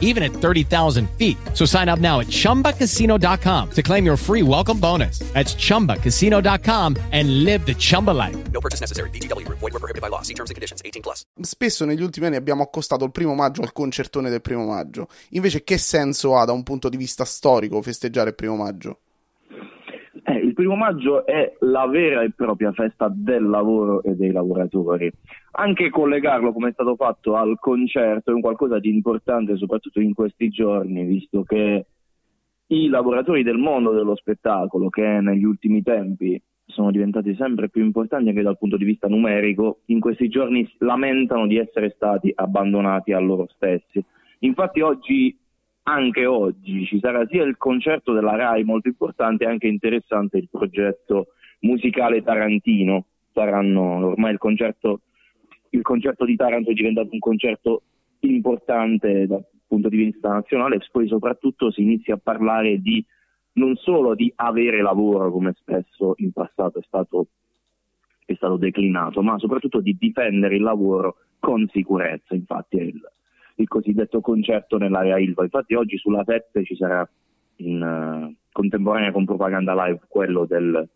even at 30,000 feet. So sign up now at chumbacasino.com to claim your free welcome bonus. That's chumbacasino.com and live the Chumba life. No purchase necessary. VGW Group. Void were prohibited by law. See terms and conditions. 18 plus. Spesso negli ultimi anni abbiamo accostato il primo maggio al concertone del primo maggio. Invece, che senso ha da un punto di vista storico festeggiare il primo maggio? Il primo maggio è la vera e propria festa del lavoro e dei lavoratori. Anche collegarlo, come è stato fatto, al concerto è un qualcosa di importante, soprattutto in questi giorni, visto che i lavoratori del mondo dello spettacolo, che negli ultimi tempi sono diventati sempre più importanti anche dal punto di vista numerico, in questi giorni lamentano di essere stati abbandonati a loro stessi. Infatti oggi anche oggi ci sarà sia il concerto della RAI molto importante anche interessante il progetto musicale tarantino. Saranno ormai il concerto, il concerto di Taranto è diventato un concerto importante dal punto di vista nazionale e poi soprattutto si inizia a parlare di non solo di avere lavoro come spesso in passato è stato, è stato declinato, ma soprattutto di difendere il lavoro con sicurezza. Infatti è il, il cosiddetto concerto nell'area Ilva. Infatti oggi sulla 7 ci sarà in uh, contemporanea con Propaganda Live quello, del,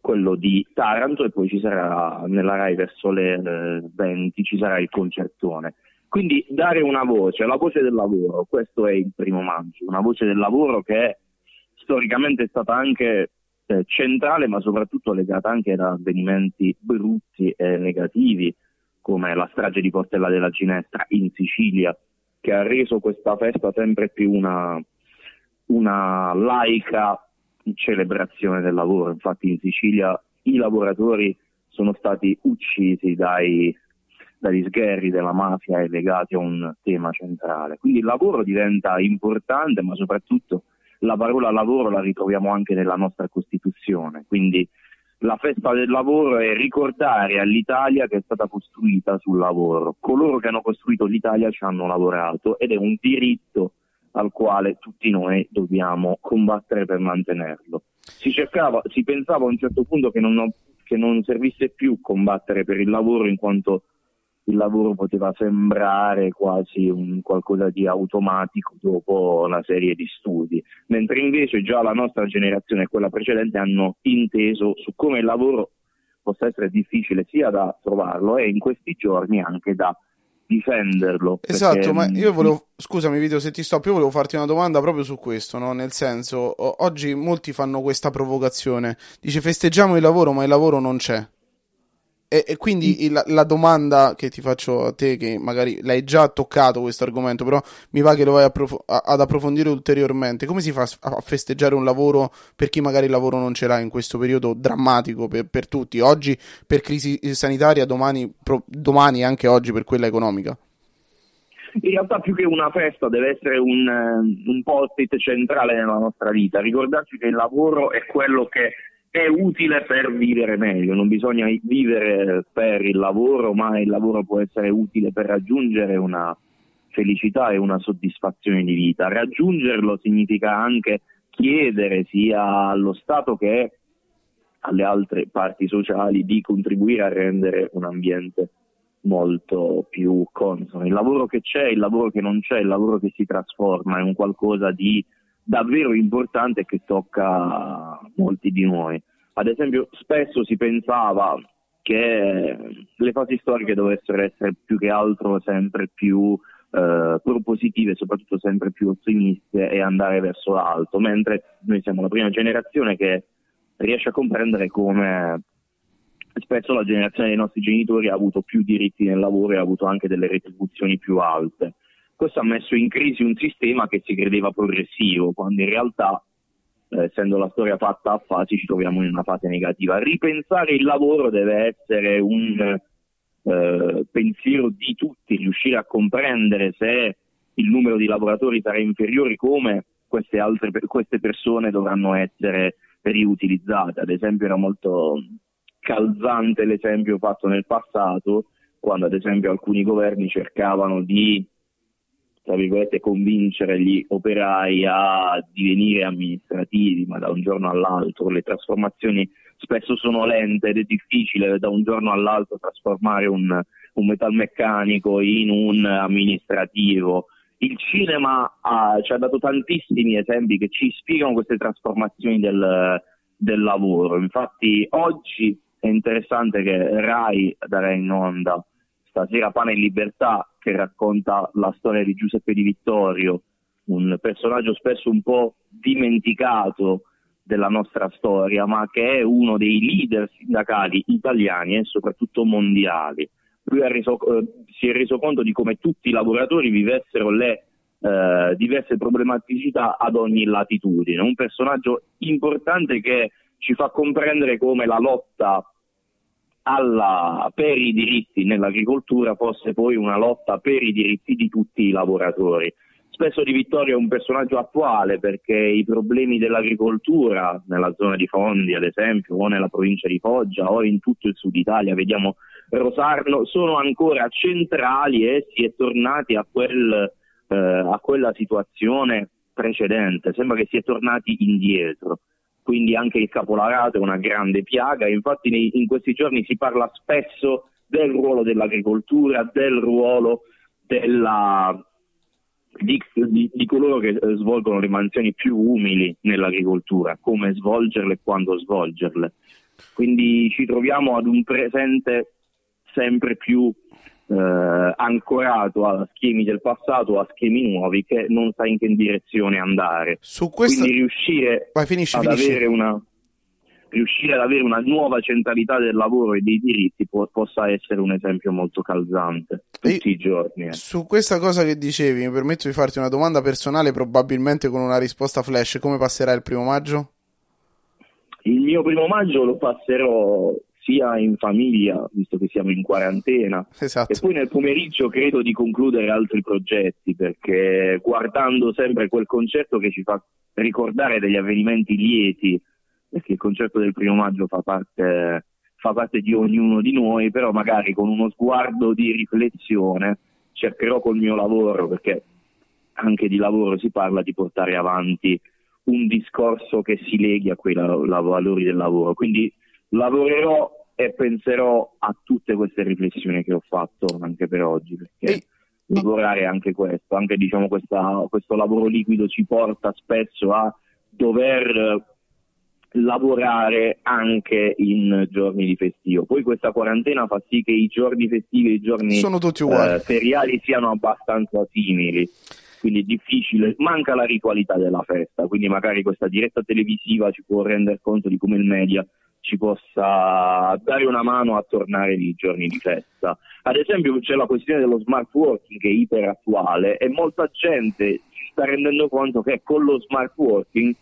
quello, di Taranto e poi ci sarà nella RAI verso le uh, 20 ci sarà il concertone. Quindi dare una voce, la voce del lavoro, questo è il primo maggio, una voce del lavoro che storicamente è stata anche eh, centrale ma soprattutto legata anche ad avvenimenti brutti e negativi come la strage di Portella della Ginestra in Sicilia, che ha reso questa festa sempre più una, una laica celebrazione del lavoro. Infatti in Sicilia i lavoratori sono stati uccisi dai, dagli sgherri della mafia e legati a un tema centrale. Quindi il lavoro diventa importante, ma soprattutto la parola lavoro la ritroviamo anche nella nostra Costituzione. Quindi la festa del lavoro è ricordare all'Italia che è stata costruita sul lavoro. Coloro che hanno costruito l'Italia ci hanno lavorato ed è un diritto al quale tutti noi dobbiamo combattere per mantenerlo. Si, cercava, si pensava a un certo punto che non, che non servisse più combattere per il lavoro in quanto il lavoro poteva sembrare quasi un qualcosa di automatico dopo una serie di studi, mentre invece già la nostra generazione e quella precedente hanno inteso su come il lavoro possa essere difficile sia da trovarlo e in questi giorni anche da difenderlo. Esatto, perché... ma io volevo, scusami Vito se ti stoppo, io volevo farti una domanda proprio su questo, no? nel senso, oggi molti fanno questa provocazione, dice festeggiamo il lavoro ma il lavoro non c'è. E, e quindi il, la domanda che ti faccio a te, che magari l'hai già toccato questo argomento, però mi va che lo vai approf- ad approfondire ulteriormente. Come si fa a festeggiare un lavoro per chi magari il lavoro non ce l'ha in questo periodo drammatico per, per tutti? Oggi per crisi sanitaria, domani, pro, domani anche oggi per quella economica? in realtà più che una festa deve essere un, un post-it centrale nella nostra vita, ricordarci che il lavoro è quello che è utile per vivere meglio, non bisogna vivere per il lavoro, ma il lavoro può essere utile per raggiungere una felicità e una soddisfazione di vita. Raggiungerlo significa anche chiedere sia allo Stato che alle altre parti sociali di contribuire a rendere un ambiente molto più consono. Il lavoro che c'è, il lavoro che non c'è, il lavoro che si trasforma è un qualcosa di davvero importante che tocca molti di noi. Ad esempio, spesso si pensava che le fasi storiche dovessero essere più che altro sempre più eh, propositive, soprattutto sempre più ottimiste e andare verso l'alto, mentre noi siamo la prima generazione che riesce a comprendere come spesso la generazione dei nostri genitori ha avuto più diritti nel lavoro e ha avuto anche delle retribuzioni più alte. Questo ha messo in crisi un sistema che si credeva progressivo, quando in realtà, eh, essendo la storia fatta a fasi, ci troviamo in una fase negativa. Ripensare il lavoro deve essere un eh, pensiero di tutti, riuscire a comprendere se il numero di lavoratori sarà inferiore, come queste, altre, queste persone dovranno essere riutilizzate. Ad esempio era molto calzante l'esempio fatto nel passato quando ad esempio alcuni governi cercavano di tra virgolette, convincere gli operai a divenire amministrativi, ma da un giorno all'altro le trasformazioni spesso sono lente ed è difficile da un giorno all'altro trasformare un, un metalmeccanico in un amministrativo. Il cinema ha, ci ha dato tantissimi esempi che ci ispirano queste trasformazioni del, del lavoro. Infatti oggi è interessante che Rai darà in onda stasera Pane e Libertà che racconta la storia di Giuseppe Di Vittorio, un personaggio spesso un po' dimenticato della nostra storia, ma che è uno dei leader sindacali italiani e soprattutto mondiali. Lui reso, eh, si è reso conto di come tutti i lavoratori vivessero le eh, diverse problematicità ad ogni latitudine. Un personaggio importante che ci fa comprendere come la lotta alla, per i diritti nell'agricoltura fosse poi una lotta per i diritti di tutti i lavoratori. Spesso Di Vittorio è un personaggio attuale perché i problemi dell'agricoltura nella zona di Fondi, ad esempio, o nella provincia di Foggia o in tutto il sud Italia, vediamo Rosarno, sono ancora centrali e si è tornati a, quel, eh, a quella situazione precedente. Sembra che si è tornati indietro quindi anche il caporalato è una grande piaga. Infatti nei, in questi giorni si parla spesso del ruolo dell'agricoltura, del ruolo della, di, di, di, coloro che eh, svolgono le mansioni più umili nell'agricoltura, come svolgerle e quando svolgerle. Quindi ci troviamo ad un presente sempre più eh, ancorato a schemi del passato o a schemi nuovi che non sa in che direzione andare. Su questa... Quindi riuscire Vai, finisci, ad finisci. avere una riuscire ad avere una nuova centralità del lavoro e dei diritti po- possa essere un esempio molto calzante tutti E- i giorni. eh. Su questa cosa che dicevi, mi permetto di farti una domanda personale, probabilmente con una risposta flash. Come passerà il primo maggio? Il mio primo maggio lo passerò sia in famiglia, visto che siamo in quarantena, Esatto. E poi nel pomeriggio credo di concludere altri progetti perché guardando sempre quel concerto che ci fa ricordare degli avvenimenti lieti, perché il concerto del primo maggio fa parte, fa parte di ognuno di noi, però magari con uno sguardo di riflessione cercherò col mio lavoro, perché anche di lavoro si parla, di portare avanti un discorso che si leghi a quei la- la- valori del lavoro. Quindi lavorerò e penserò a tutte queste riflessioni che ho fatto anche per oggi, perché lavorare è anche questo, anche diciamo questa- questo lavoro liquido ci porta spesso a dover lavorare anche in giorni di festivo. Poi questa quarantena fa sì che i giorni festivi e i giorni Sono tutti uguali. eh, feriali siano abbastanza simili. Quindi è difficile, manca la ritualità della festa, quindi magari questa diretta televisiva ci può rendere conto di come il media ci possa dare una mano a tornare nei giorni di festa. Ad esempio c'è la questione dello smart working che è iper attuale e molta gente si sta rendendo conto che con lo smart working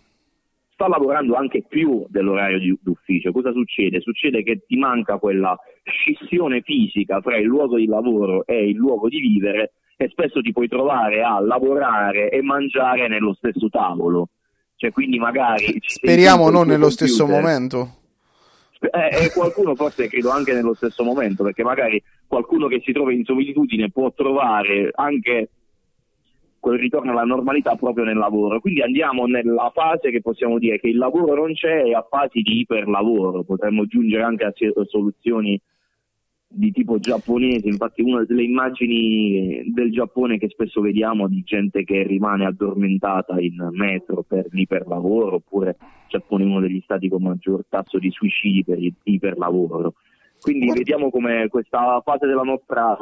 sta lavorando anche più dell'orario di- d'ufficio. Cosa succede? Succede che ti manca quella scissione fisica tra il luogo di lavoro e il luogo di vivere e spesso ti puoi trovare a lavorare e mangiare nello stesso tavolo. Cioè, quindi magari Speriamo non nello stesso computer- momento. eh, e qualcuno forse credo anche nello stesso momento, perché magari qualcuno che si trova in solitudine può trovare anche quel ritorno alla normalità proprio nel lavoro. Quindi andiamo nella fase che possiamo dire che il lavoro non c'è e a fasi di iperlavoro. Potremmo giungere anche a soluzioni di tipo giapponese, infatti una delle immagini del Giappone che spesso vediamo di gente che rimane addormentata in metro per l'iperlavoro, oppure il Giappone è uno degli stati con maggior tasso di suicidi per il iperlavoro. Quindi vediamo come questa fase della nostra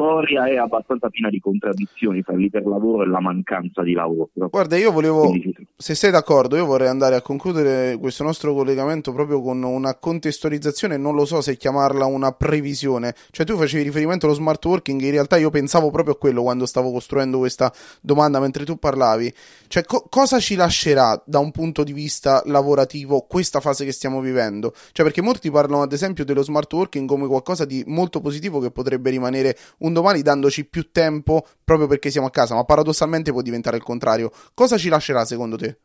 storia è abbastanza piena di contraddizioni fra l'iperlavoro e la mancanza di lavoro. Guarda, io volevo, Quindi se sei d'accordo, io vorrei andare a concludere questo nostro collegamento proprio con una contestualizzazione, non lo so se chiamarla una previsione. Cioè tu facevi riferimento allo smart working, in realtà io pensavo proprio a quello quando stavo costruendo questa domanda mentre tu parlavi. Cioè co- cosa ci lascerà da un punto di vista lavorativo questa fase che stiamo vivendo? Cioè perché molti parlano ad esempio dello smart working come qualcosa di molto positivo che potrebbe rimanere un domani dandoci più tempo proprio perché siamo a casa, ma paradossalmente può diventare il contrario. Cosa ci lascerà secondo te?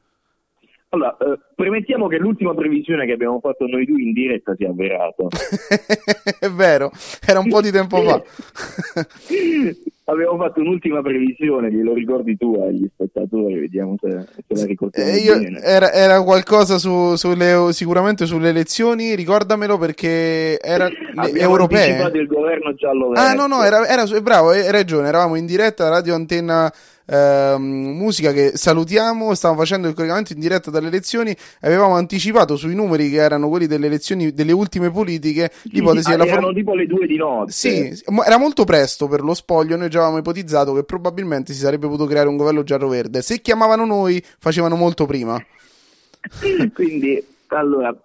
Allora, eh, premettiamo che l'ultima previsione che abbiamo fatto noi due in diretta si è avverata. È vero, era un po' di tempo fa. Abbiamo fatto un'ultima previsione, glielo ricordi tu agli spettatori, vediamo se, se la ricordiamo Eh, era, era qualcosa su, sulle, sicuramente sulle elezioni, ricordamelo perché era anticipato il governo giallo Ah, no, no, era, era bravo, hai ragione. Eravamo in diretta Radio Antenna ehm, Musica che salutiamo. Stavamo facendo il collegamento in diretta dalle elezioni. Avevamo anticipato sui numeri che erano quelli delle elezioni delle ultime politiche l'ipotesi della erano forma. tipo le due di notte. Sì, sì, era molto presto per lo spoglio. Noi già avevamo ipotizzato che probabilmente si sarebbe potuto creare un governo giallo-verde. Se chiamavano noi, facevano molto prima. Quindi, allora,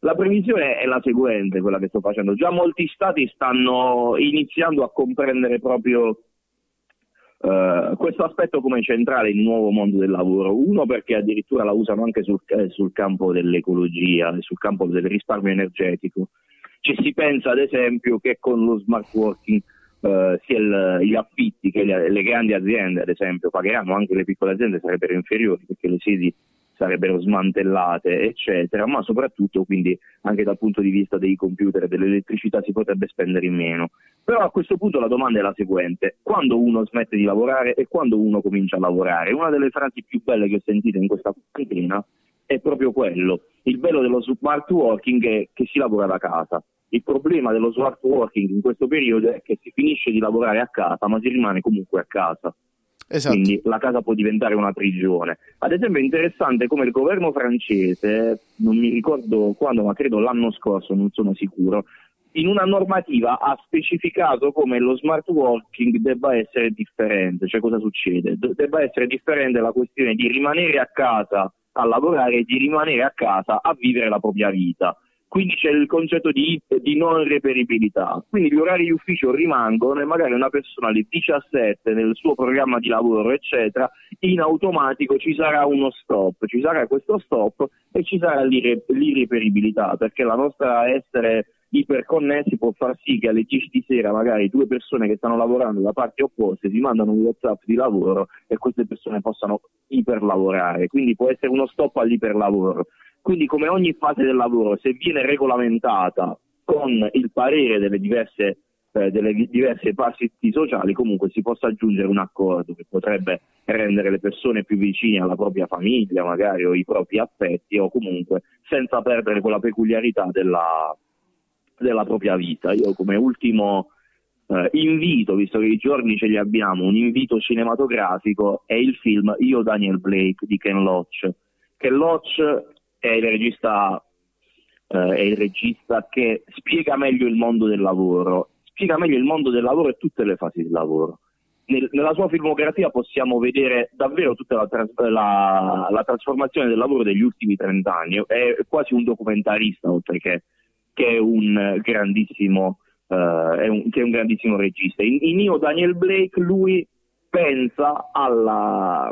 la previsione è la seguente, quella che sto facendo. Già molti stati stanno iniziando a comprendere proprio eh, questo aspetto come centrale nel nuovo mondo del lavoro. Uno perché addirittura la usano anche sul, eh, sul campo dell'ecologia, sul campo del risparmio energetico. Ci si pensa ad esempio che con lo smart working eh, sia il- gli affitti che le, le grandi aziende, ad esempio, pagheranno, anche le piccole aziende sarebbero inferiori perché le sedi sarebbero smantellate, eccetera, ma soprattutto quindi anche dal punto di vista dei computer e dell'elettricità si potrebbe spendere in meno. Però a questo punto la domanda è la seguente: quando uno smette di lavorare e quando uno comincia a lavorare? Una delle frasi più belle che ho sentito in questa quarantena è proprio quello. Il bello dello smart working è che si lavora da casa. Il problema dello smart working in questo periodo è che si finisce di lavorare a casa, ma si rimane comunque a casa. Esatto. Quindi la casa può diventare una prigione. Ad esempio è interessante come il governo francese, non mi ricordo quando, ma credo l'anno scorso, non sono sicuro, in una normativa ha specificato come lo smart working debba essere differente. Cioè cosa succede? De- debba essere differente la questione di rimanere a casa a lavorare e di rimanere a casa a vivere la propria vita. Quindi c'è il concetto di, di non reperibilità. Quindi gli orari di ufficio rimangono e magari una persona alle 17 nel suo programma di lavoro, eccetera, in automatico ci sarà uno stop, ci sarà questo stop e ci sarà l'irre- l'irreperibilità, perché la nostra essere iperconnessi può far sì che alle 10 di sera magari due persone che stanno lavorando da parti opposte si mandano un WhatsApp di lavoro e queste persone possano iperlavorare. Quindi può essere uno stop all'iperlavoro. Quindi come ogni fase del lavoro, se viene regolamentata con il parere delle diverse, eh, delle diverse parti sociali, comunque si possa aggiungere un accordo che potrebbe rendere le persone più vicine alla propria famiglia, magari, o i propri affetti, o comunque senza perdere quella peculiarità della, della propria vita. Io come ultimo eh, invito, visto che i giorni ce li abbiamo, un invito cinematografico è il film Io Daniel Blake di Ken Loach. Ken Loach è il regista, eh, è il regista che spiega meglio il mondo del lavoro, spiega meglio il mondo del lavoro e tutte le fasi del lavoro. Nel- nella sua filmografia possiamo vedere davvero tutta la, trans- la- la trasformazione del lavoro degli ultimi 30 anni. È quasi un documentarista, oltre che, che è un grandissimo, eh, è un, che è un grandissimo regista. In, in Io Daniel Blake lui pensa alla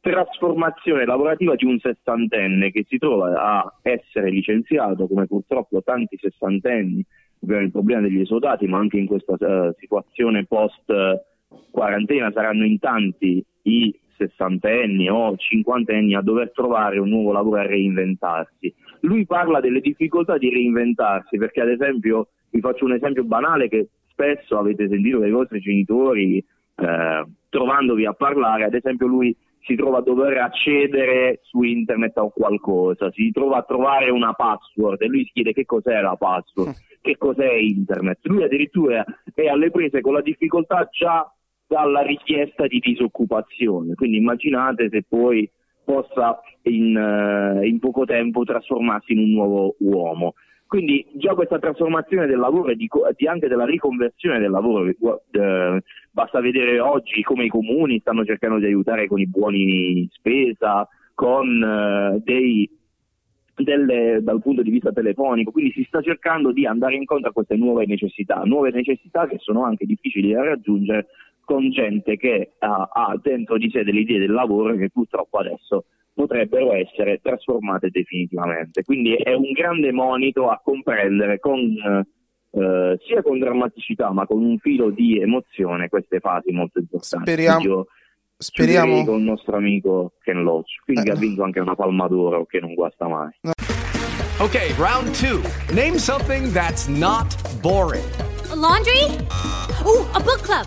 trasformazione lavorativa di un sessantenne che si trova a essere licenziato, come purtroppo tanti sessantenni, per il problema degli esodati, ma anche in questa eh, situazione post eh, quarantena saranno in tanti i sessantenni o cinquantenni a dover trovare un nuovo lavoro e a reinventarsi. Lui parla delle difficoltà di reinventarsi perché ad esempio, vi faccio un esempio banale che spesso avete sentito dai vostri genitori eh, trovandovi a parlare, ad esempio lui si trova a dover accedere su internet a qualcosa, si trova a trovare una password e lui si chiede che cos'è la password, che cos'è internet. Lui addirittura è alle prese con la difficoltà già dalla richiesta di disoccupazione. Quindi immaginate se poi possa in, eh, in poco tempo trasformarsi in un nuovo uomo. Quindi già questa trasformazione del lavoro e di, di anche della riconversione del lavoro, eh, basta vedere oggi come i comuni stanno cercando di aiutare con i buoni spesa, con eh, dei delle- dal punto di vista telefonico, quindi si sta cercando di andare incontro a queste nuove necessità, nuove necessità che sono anche difficili da raggiungere con gente che ha, ha dentro di sé delle idee del lavoro che purtroppo adesso potrebbero essere trasformate definitivamente. Quindi è un grande monito a comprendere con, eh, sia con drammaticità ma con un filo di emozione queste fasi molto importanti. Speriamo- Io Speriamo. Con il nostro amico Ken Loach, quindi Eh. ha vinto anche una Palma d'Oro che non guasta mai. Okay, round two. Name something that's not boring. A laundry? Ooh, a book club.